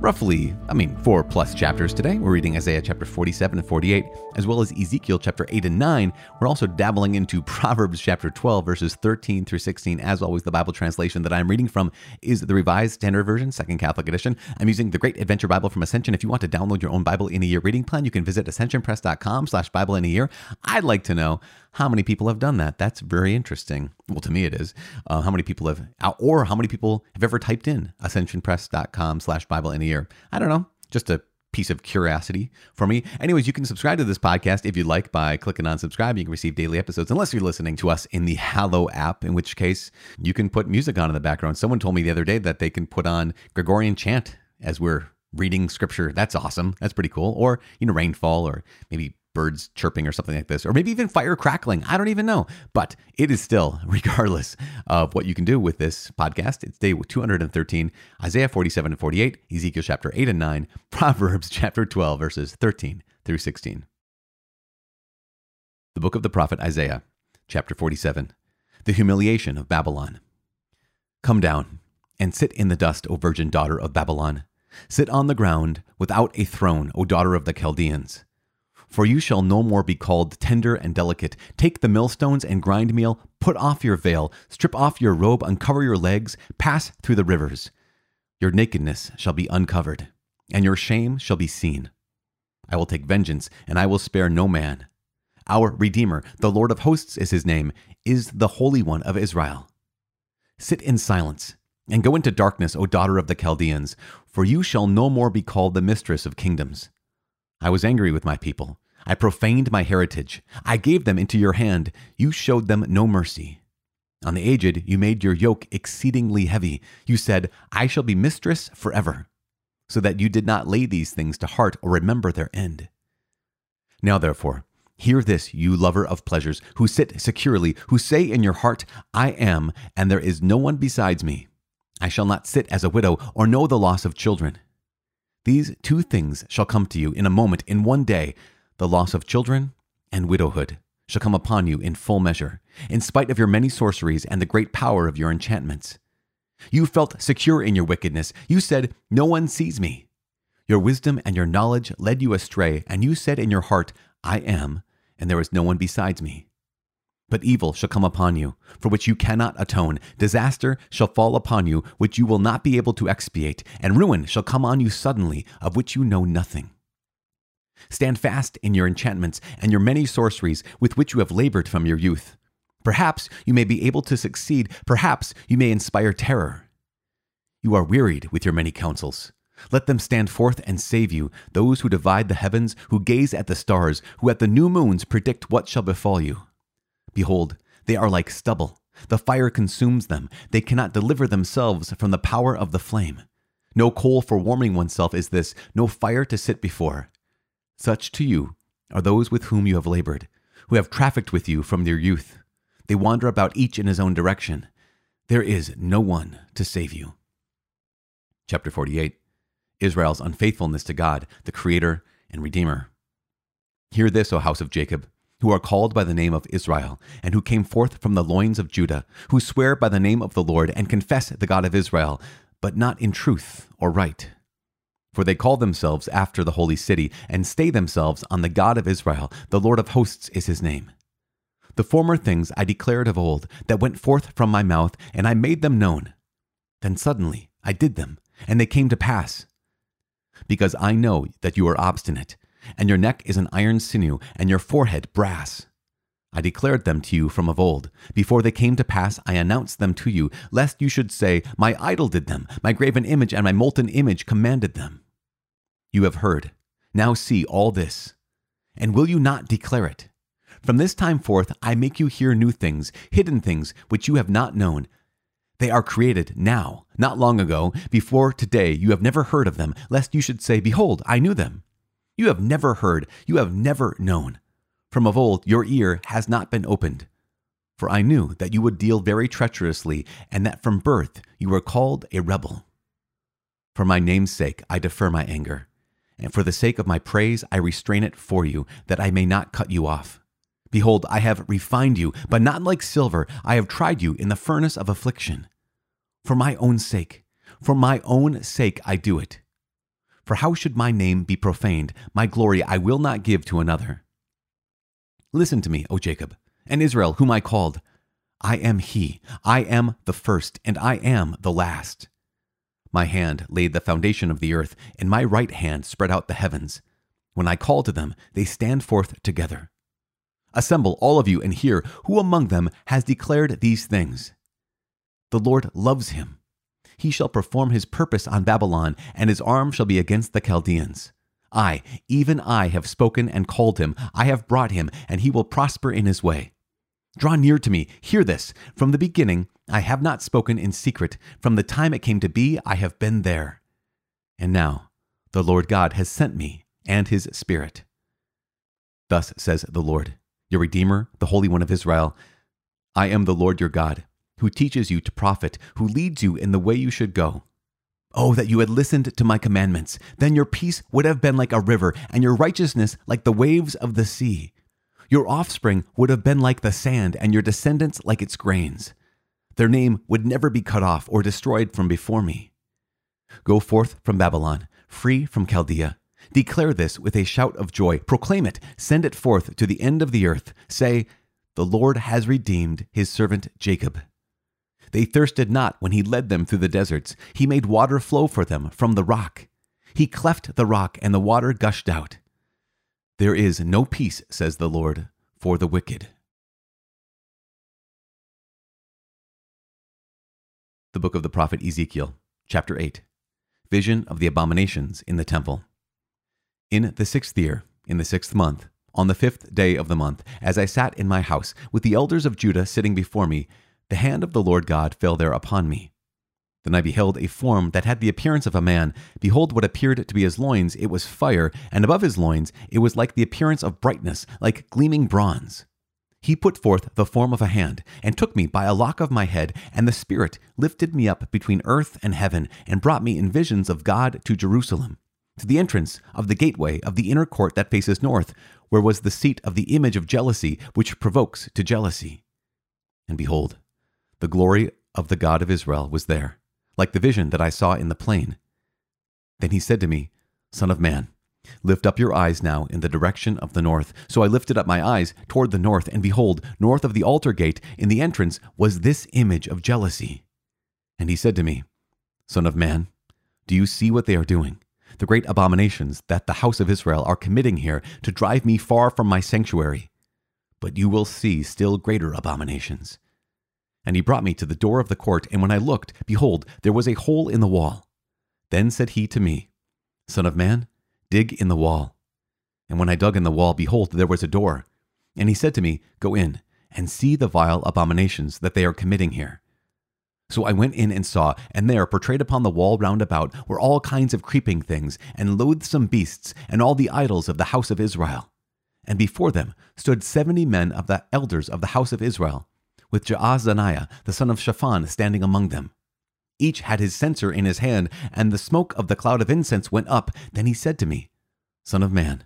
roughly, I mean, four plus chapters today. We're reading Isaiah chapter 47 and 48, as well as Ezekiel chapter 8 and 9. We're also dabbling into Proverbs chapter 12, verses 13 through 16. As always, the Bible translation that I'm reading from is the Revised Standard Version, Second Catholic Edition. I'm using the Great Adventure Bible from Ascension. If you want to download your own Bible in a year reading plan, you can visit ascensionpress.com slash Bible in a year. I'd like to know how many people have done that. That's very interesting. Well, to me, it is. Uh, how many people have, or how many people have ever typed in ascensionpress.com slash Bible in a? I don't know. Just a piece of curiosity for me. Anyways, you can subscribe to this podcast if you'd like by clicking on subscribe. You can receive daily episodes, unless you're listening to us in the Hallow app, in which case you can put music on in the background. Someone told me the other day that they can put on Gregorian chant as we're reading scripture. That's awesome. That's pretty cool. Or, you know, rainfall or maybe birds chirping or something like this, or maybe even fire crackling. I don't even know. But it is still, regardless of what you can do with this podcast, it's day 213, Isaiah 47 and 48, Ezekiel chapter 8 and 9, Proverbs chapter 12, verses 13 through 16. The book of the prophet Isaiah, chapter 47, the humiliation of Babylon. Come down and sit in the dust, O virgin daughter of Babylon. Sit on the ground without a throne, O daughter of the Chaldeans. For you shall no more be called tender and delicate. Take the millstones and grind meal, put off your veil, strip off your robe, uncover your legs, pass through the rivers. Your nakedness shall be uncovered, and your shame shall be seen. I will take vengeance, and I will spare no man. Our Redeemer, the Lord of hosts is his name, is the Holy One of Israel. Sit in silence, and go into darkness, O daughter of the Chaldeans, for you shall no more be called the mistress of kingdoms. I was angry with my people. I profaned my heritage. I gave them into your hand. You showed them no mercy. On the aged, you made your yoke exceedingly heavy. You said, I shall be mistress forever, so that you did not lay these things to heart or remember their end. Now, therefore, hear this, you lover of pleasures, who sit securely, who say in your heart, I am, and there is no one besides me. I shall not sit as a widow or know the loss of children. These two things shall come to you in a moment, in one day the loss of children and widowhood shall come upon you in full measure, in spite of your many sorceries and the great power of your enchantments. You felt secure in your wickedness. You said, No one sees me. Your wisdom and your knowledge led you astray, and you said in your heart, I am, and there is no one besides me. But evil shall come upon you, for which you cannot atone. Disaster shall fall upon you, which you will not be able to expiate, and ruin shall come on you suddenly, of which you know nothing. Stand fast in your enchantments and your many sorceries with which you have labored from your youth. Perhaps you may be able to succeed, perhaps you may inspire terror. You are wearied with your many counsels. Let them stand forth and save you, those who divide the heavens, who gaze at the stars, who at the new moons predict what shall befall you. Behold, they are like stubble. The fire consumes them. They cannot deliver themselves from the power of the flame. No coal for warming oneself is this, no fire to sit before. Such to you are those with whom you have labored, who have trafficked with you from your youth. They wander about each in his own direction. There is no one to save you. Chapter 48 Israel's unfaithfulness to God, the Creator and Redeemer. Hear this, O house of Jacob who are called by the name of Israel, and who came forth from the loins of Judah, who swear by the name of the Lord and confess the God of Israel, but not in truth or right. For they call themselves after the holy city, and stay themselves on the God of Israel, the Lord of hosts is his name. The former things I declared of old, that went forth from my mouth, and I made them known. Then suddenly I did them, and they came to pass. Because I know that you are obstinate, and your neck is an iron sinew, and your forehead brass. I declared them to you from of old. Before they came to pass, I announced them to you, lest you should say, My idol did them, my graven image and my molten image commanded them. You have heard. Now see all this. And will you not declare it? From this time forth, I make you hear new things, hidden things, which you have not known. They are created now, not long ago. Before today, you have never heard of them, lest you should say, Behold, I knew them. You have never heard, you have never known. From of old, your ear has not been opened. For I knew that you would deal very treacherously, and that from birth you were called a rebel. For my name's sake I defer my anger, and for the sake of my praise I restrain it for you, that I may not cut you off. Behold, I have refined you, but not like silver. I have tried you in the furnace of affliction. For my own sake, for my own sake I do it. For how should my name be profaned? My glory I will not give to another. Listen to me, O Jacob and Israel, whom I called. I am he, I am the first, and I am the last. My hand laid the foundation of the earth, and my right hand spread out the heavens. When I call to them, they stand forth together. Assemble, all of you, and hear who among them has declared these things. The Lord loves him. He shall perform his purpose on Babylon, and his arm shall be against the Chaldeans. I, even I, have spoken and called him. I have brought him, and he will prosper in his way. Draw near to me, hear this. From the beginning, I have not spoken in secret. From the time it came to be, I have been there. And now, the Lord God has sent me and his Spirit. Thus says the Lord, your Redeemer, the Holy One of Israel I am the Lord your God, who teaches you to profit, who leads you in the way you should go. Oh, that you had listened to my commandments! Then your peace would have been like a river, and your righteousness like the waves of the sea. Your offspring would have been like the sand, and your descendants like its grains. Their name would never be cut off or destroyed from before me. Go forth from Babylon, free from Chaldea. Declare this with a shout of joy. Proclaim it. Send it forth to the end of the earth. Say, The Lord has redeemed his servant Jacob. They thirsted not when he led them through the deserts. He made water flow for them from the rock. He cleft the rock, and the water gushed out. There is no peace, says the Lord, for the wicked. The book of the prophet Ezekiel, chapter 8 Vision of the abominations in the temple. In the sixth year, in the sixth month, on the fifth day of the month, as I sat in my house, with the elders of Judah sitting before me, the hand of the Lord God fell there upon me. Then I beheld a form that had the appearance of a man. Behold, what appeared to be his loins, it was fire, and above his loins it was like the appearance of brightness, like gleaming bronze. He put forth the form of a hand, and took me by a lock of my head, and the Spirit lifted me up between earth and heaven, and brought me in visions of God to Jerusalem, to the entrance of the gateway of the inner court that faces north, where was the seat of the image of jealousy, which provokes to jealousy. And behold, the glory of the God of Israel was there like the vision that I saw in the plain. Then he said to me, Son of man, lift up your eyes now in the direction of the north. So I lifted up my eyes toward the north, and behold, north of the altar gate in the entrance was this image of jealousy. And he said to me, Son of man, do you see what they are doing? The great abominations that the house of Israel are committing here to drive me far from my sanctuary. But you will see still greater abominations. And he brought me to the door of the court, and when I looked, behold, there was a hole in the wall. Then said he to me, Son of man, dig in the wall. And when I dug in the wall, behold, there was a door. And he said to me, Go in, and see the vile abominations that they are committing here. So I went in and saw, and there, portrayed upon the wall round about, were all kinds of creeping things, and loathsome beasts, and all the idols of the house of Israel. And before them stood seventy men of the elders of the house of Israel, with Jaazaniah, the son of Shaphan, standing among them. Each had his censer in his hand, and the smoke of the cloud of incense went up. Then he said to me, Son of man,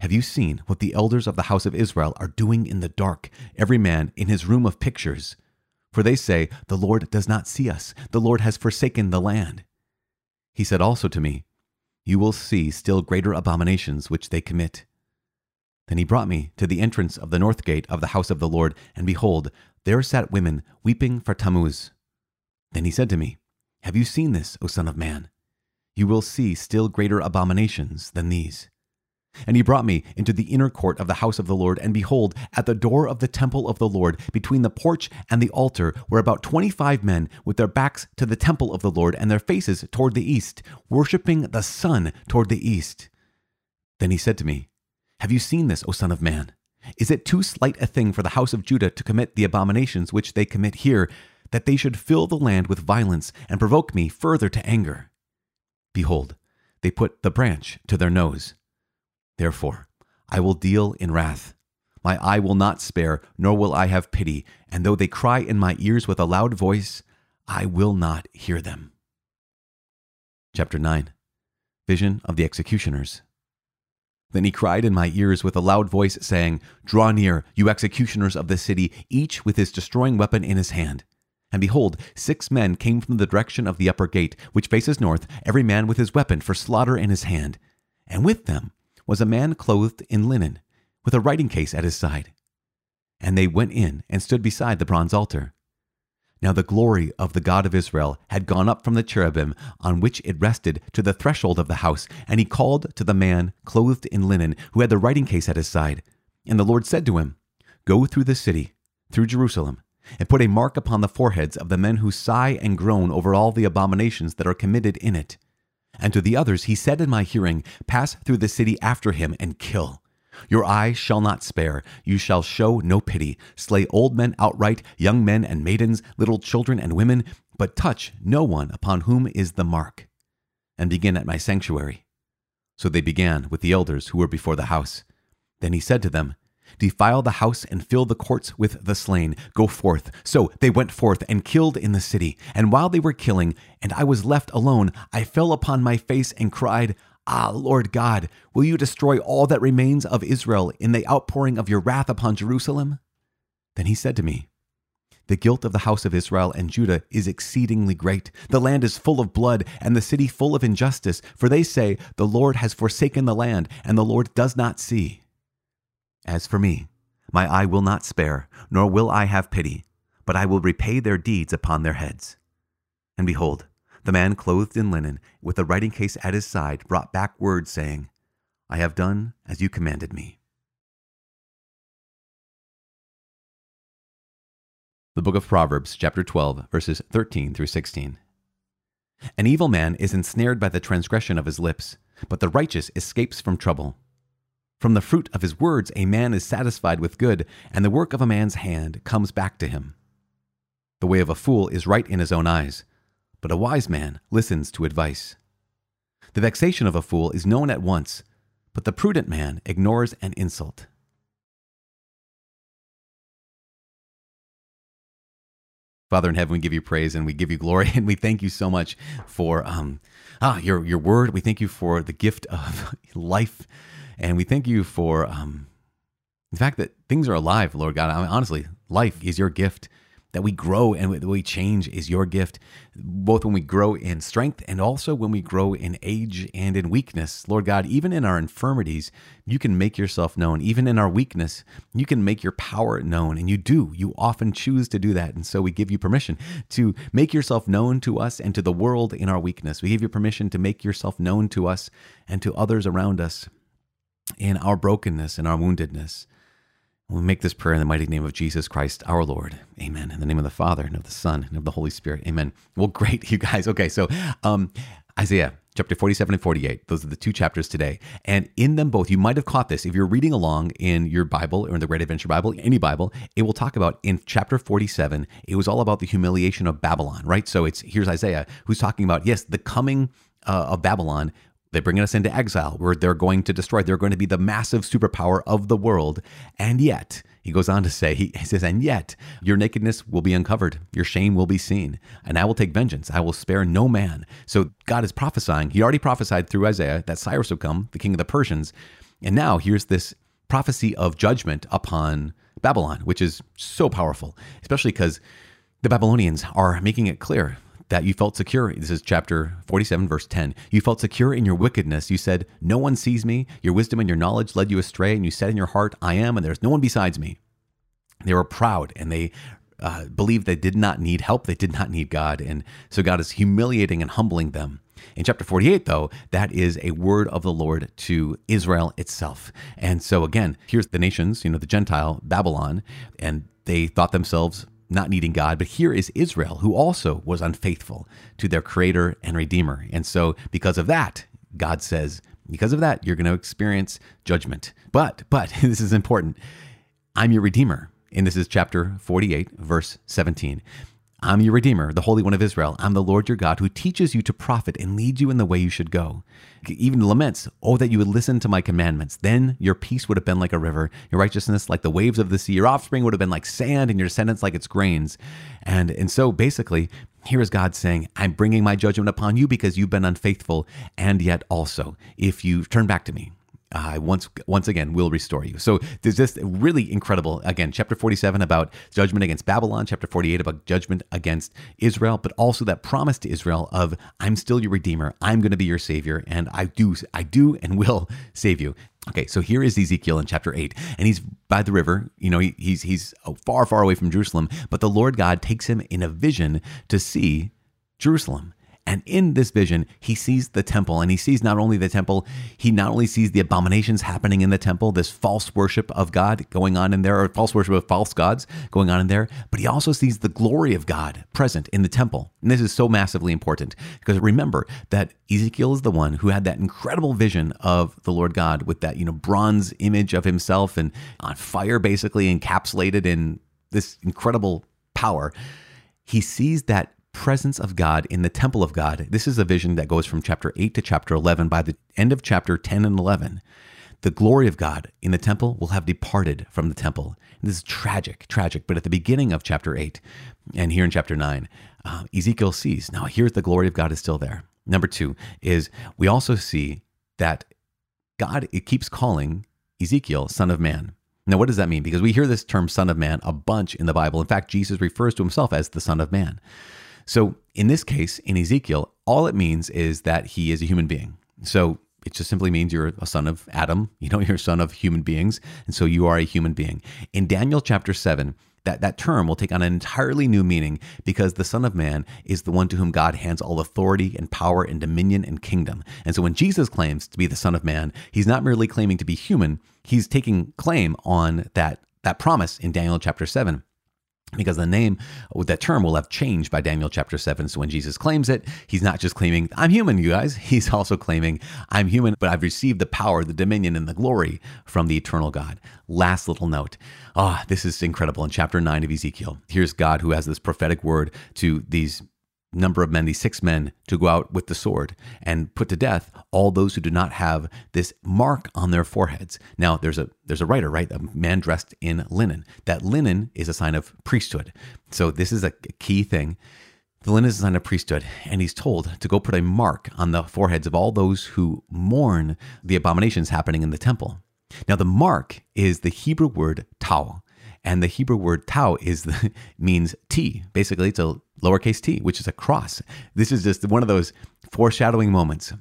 have you seen what the elders of the house of Israel are doing in the dark, every man in his room of pictures? For they say, The Lord does not see us, the Lord has forsaken the land. He said also to me, You will see still greater abominations which they commit. Then he brought me to the entrance of the north gate of the house of the Lord, and behold, there sat women weeping for Tammuz. Then he said to me, Have you seen this, O Son of Man? You will see still greater abominations than these. And he brought me into the inner court of the house of the Lord, and behold, at the door of the temple of the Lord, between the porch and the altar, were about twenty five men with their backs to the temple of the Lord and their faces toward the east, worshipping the sun toward the east. Then he said to me, Have you seen this, O Son of Man? Is it too slight a thing for the house of Judah to commit the abominations which they commit here, that they should fill the land with violence and provoke me further to anger? Behold, they put the branch to their nose. Therefore, I will deal in wrath. My eye will not spare, nor will I have pity. And though they cry in my ears with a loud voice, I will not hear them. Chapter 9 Vision of the Executioners. Then he cried in my ears with a loud voice, saying, Draw near, you executioners of the city, each with his destroying weapon in his hand. And behold, six men came from the direction of the upper gate, which faces north, every man with his weapon for slaughter in his hand. And with them was a man clothed in linen, with a writing case at his side. And they went in and stood beside the bronze altar. Now the glory of the God of Israel had gone up from the cherubim on which it rested to the threshold of the house, and he called to the man clothed in linen, who had the writing case at his side. And the Lord said to him, Go through the city, through Jerusalem, and put a mark upon the foreheads of the men who sigh and groan over all the abominations that are committed in it. And to the others he said in my hearing, Pass through the city after him and kill. Your eye shall not spare, you shall show no pity. Slay old men outright, young men and maidens, little children and women, but touch no one upon whom is the mark. And begin at my sanctuary. So they began with the elders who were before the house. Then he said to them, Defile the house and fill the courts with the slain. Go forth. So they went forth and killed in the city. And while they were killing, and I was left alone, I fell upon my face and cried, Ah, Lord God, will you destroy all that remains of Israel in the outpouring of your wrath upon Jerusalem? Then he said to me, The guilt of the house of Israel and Judah is exceedingly great. The land is full of blood, and the city full of injustice, for they say, The Lord has forsaken the land, and the Lord does not see. As for me, my eye will not spare, nor will I have pity, but I will repay their deeds upon their heads. And behold, the man clothed in linen, with a writing case at his side, brought back word, saying, I have done as you commanded me. The book of Proverbs, chapter 12, verses 13 through 16. An evil man is ensnared by the transgression of his lips, but the righteous escapes from trouble. From the fruit of his words, a man is satisfied with good, and the work of a man's hand comes back to him. The way of a fool is right in his own eyes but a wise man listens to advice. The vexation of a fool is known at once, but the prudent man ignores an insult. Father in heaven, we give you praise and we give you glory, and we thank you so much for um, ah, your, your word. We thank you for the gift of life, and we thank you for um, the fact that things are alive, Lord God. I mean, honestly, life is your gift that we grow and that we change is your gift, both when we grow in strength and also when we grow in age and in weakness. Lord God, even in our infirmities, you can make yourself known. Even in our weakness, you can make your power known. And you do. You often choose to do that. And so we give you permission to make yourself known to us and to the world in our weakness. We give you permission to make yourself known to us and to others around us in our brokenness and our woundedness. We make this prayer in the mighty name of Jesus Christ, our Lord. Amen. In the name of the Father, and of the Son, and of the Holy Spirit. Amen. Well, great, you guys. Okay, so um, Isaiah chapter 47 and 48. Those are the two chapters today. And in them both, you might have caught this. If you're reading along in your Bible or in the Great Adventure Bible, any Bible, it will talk about in chapter 47, it was all about the humiliation of Babylon, right? So it's here's Isaiah who's talking about, yes, the coming uh, of Babylon, they're bringing us into exile where they're going to destroy. They're going to be the massive superpower of the world. And yet, he goes on to say, he, says, and yet your nakedness will be uncovered, your shame will be seen, and I will take vengeance. I will spare no man. So God is prophesying. He already prophesied through Isaiah that Cyrus would come, the king of the Persians. And now here's this prophecy of judgment upon Babylon, which is so powerful, especially because the Babylonians are making it clear that you felt secure. This is chapter 47, verse 10. You felt secure in your wickedness. You said, No one sees me. Your wisdom and your knowledge led you astray, and you said in your heart, I am, and there's no one besides me. They were proud and they uh, believed they did not need help. They did not need God. And so God is humiliating and humbling them. In chapter 48, though, that is a word of the Lord to Israel itself. And so again, here's the nations, you know, the Gentile, Babylon, and they thought themselves not needing God, but here is Israel, who also was unfaithful to their creator and redeemer. And so, because of that, God says, because of that, you're going to experience judgment. But, but, this is important. I'm your redeemer. And this is chapter 48, verse 17. I'm your Redeemer, the Holy One of Israel. I'm the Lord your God who teaches you to profit and leads you in the way you should go. Even laments, Oh, that you would listen to my commandments. Then your peace would have been like a river, your righteousness like the waves of the sea. Your offspring would have been like sand, and your descendants like its grains. And, and so basically, here is God saying, I'm bringing my judgment upon you because you've been unfaithful, and yet also, if you turn back to me, I once once again will restore you. So there's this really incredible again chapter 47 about judgment against Babylon, chapter 48 about judgment against Israel, but also that promise to Israel of I'm still your redeemer, I'm going to be your savior and I do I do and will save you. Okay, so here is Ezekiel in chapter 8 and he's by the river, you know, he, he's he's far far away from Jerusalem, but the Lord God takes him in a vision to see Jerusalem. And in this vision, he sees the temple and he sees not only the temple, he not only sees the abominations happening in the temple, this false worship of God going on in there, or false worship of false gods going on in there, but he also sees the glory of God present in the temple. And this is so massively important because remember that Ezekiel is the one who had that incredible vision of the Lord God with that, you know, bronze image of himself and on fire, basically encapsulated in this incredible power. He sees that presence of God in the temple of God. This is a vision that goes from chapter 8 to chapter 11. By the end of chapter 10 and 11, the glory of God in the temple will have departed from the temple. And this is tragic, tragic. But at the beginning of chapter 8 and here in chapter 9, uh, Ezekiel sees now here's the glory of God is still there. Number two is we also see that God it keeps calling Ezekiel son of man. Now, what does that mean? Because we hear this term son of man a bunch in the Bible. In fact, Jesus refers to himself as the son of man. So in this case, in Ezekiel, all it means is that he is a human being. So it just simply means you're a son of Adam, you know, you're a son of human beings, and so you are a human being. In Daniel chapter 7, that, that term will take on an entirely new meaning because the Son of Man is the one to whom God hands all authority and power and dominion and kingdom. And so when Jesus claims to be the Son of Man, he's not merely claiming to be human, he's taking claim on that, that promise in Daniel chapter 7 because the name with that term will have changed by Daniel chapter 7. So when Jesus claims it, he's not just claiming, I'm human, you guys. He's also claiming, I'm human, but I've received the power, the dominion, and the glory from the eternal God. Last little note. Ah, oh, this is incredible. In chapter 9 of Ezekiel, here's God who has this prophetic word to these number of men, these six men, to go out with the sword and put to death all those who do not have this mark on their foreheads. Now, there's a there's a writer, right? A man dressed in linen. That linen is a sign of priesthood. So this is a key thing. The linen is a sign of priesthood, and he's told to go put a mark on the foreheads of all those who mourn the abominations happening in the temple. Now, the mark is the Hebrew word tau, and the Hebrew word tau is the, means T. Basically, it's a lowercase t, which is a cross. This is just one of those foreshadowing moments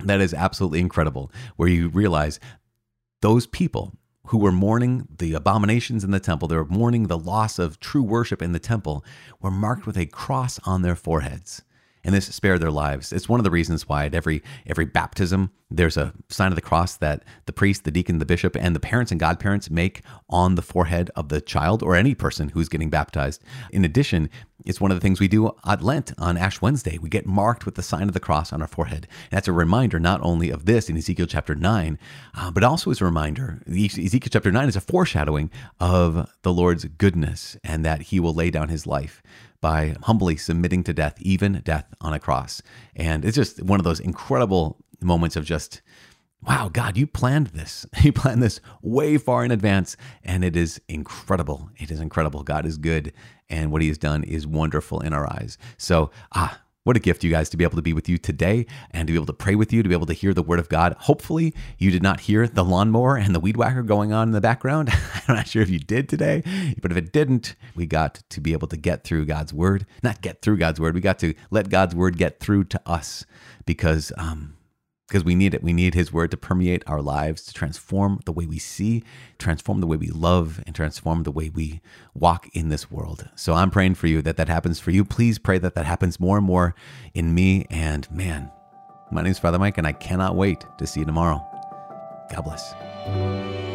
that is absolutely incredible, where you realize those people who were mourning the abominations in the temple, they were mourning the loss of true worship in the temple, were marked with a cross on their foreheads and this spared their lives. It's one of the reasons why at every every baptism there's a sign of the cross that the priest, the deacon, the bishop, and the parents and godparents make on the forehead of the child or any person who's getting baptized. In addition, it's one of the things we do at Lent on Ash Wednesday. We get marked with the sign of the cross on our forehead. And that's a reminder not only of this in Ezekiel chapter 9, uh, but also as a reminder. Ezekiel chapter 9 is a foreshadowing of the Lord's goodness and that he will lay down his life by humbly submitting to death, even death on a cross. And it's just one of those incredible moments of just, wow, God, you planned this. You planned this way far in advance, and it is incredible. It is incredible. God is good, and what He has done is wonderful in our eyes. So, ah, what a gift, you guys, to be able to be with you today and to be able to pray with you, to be able to hear the word of God. Hopefully, you did not hear the lawnmower and the weed whacker going on in the background. I'm not sure if you did today, but if it didn't, we got to be able to get through God's word. Not get through God's word, we got to let God's word get through to us because um, because we need it. We need His Word to permeate our lives, to transform the way we see, transform the way we love, and transform the way we walk in this world. So I'm praying for you that that happens for you. Please pray that that happens more and more in me. And man, my name is Father Mike, and I cannot wait to see you tomorrow. God bless.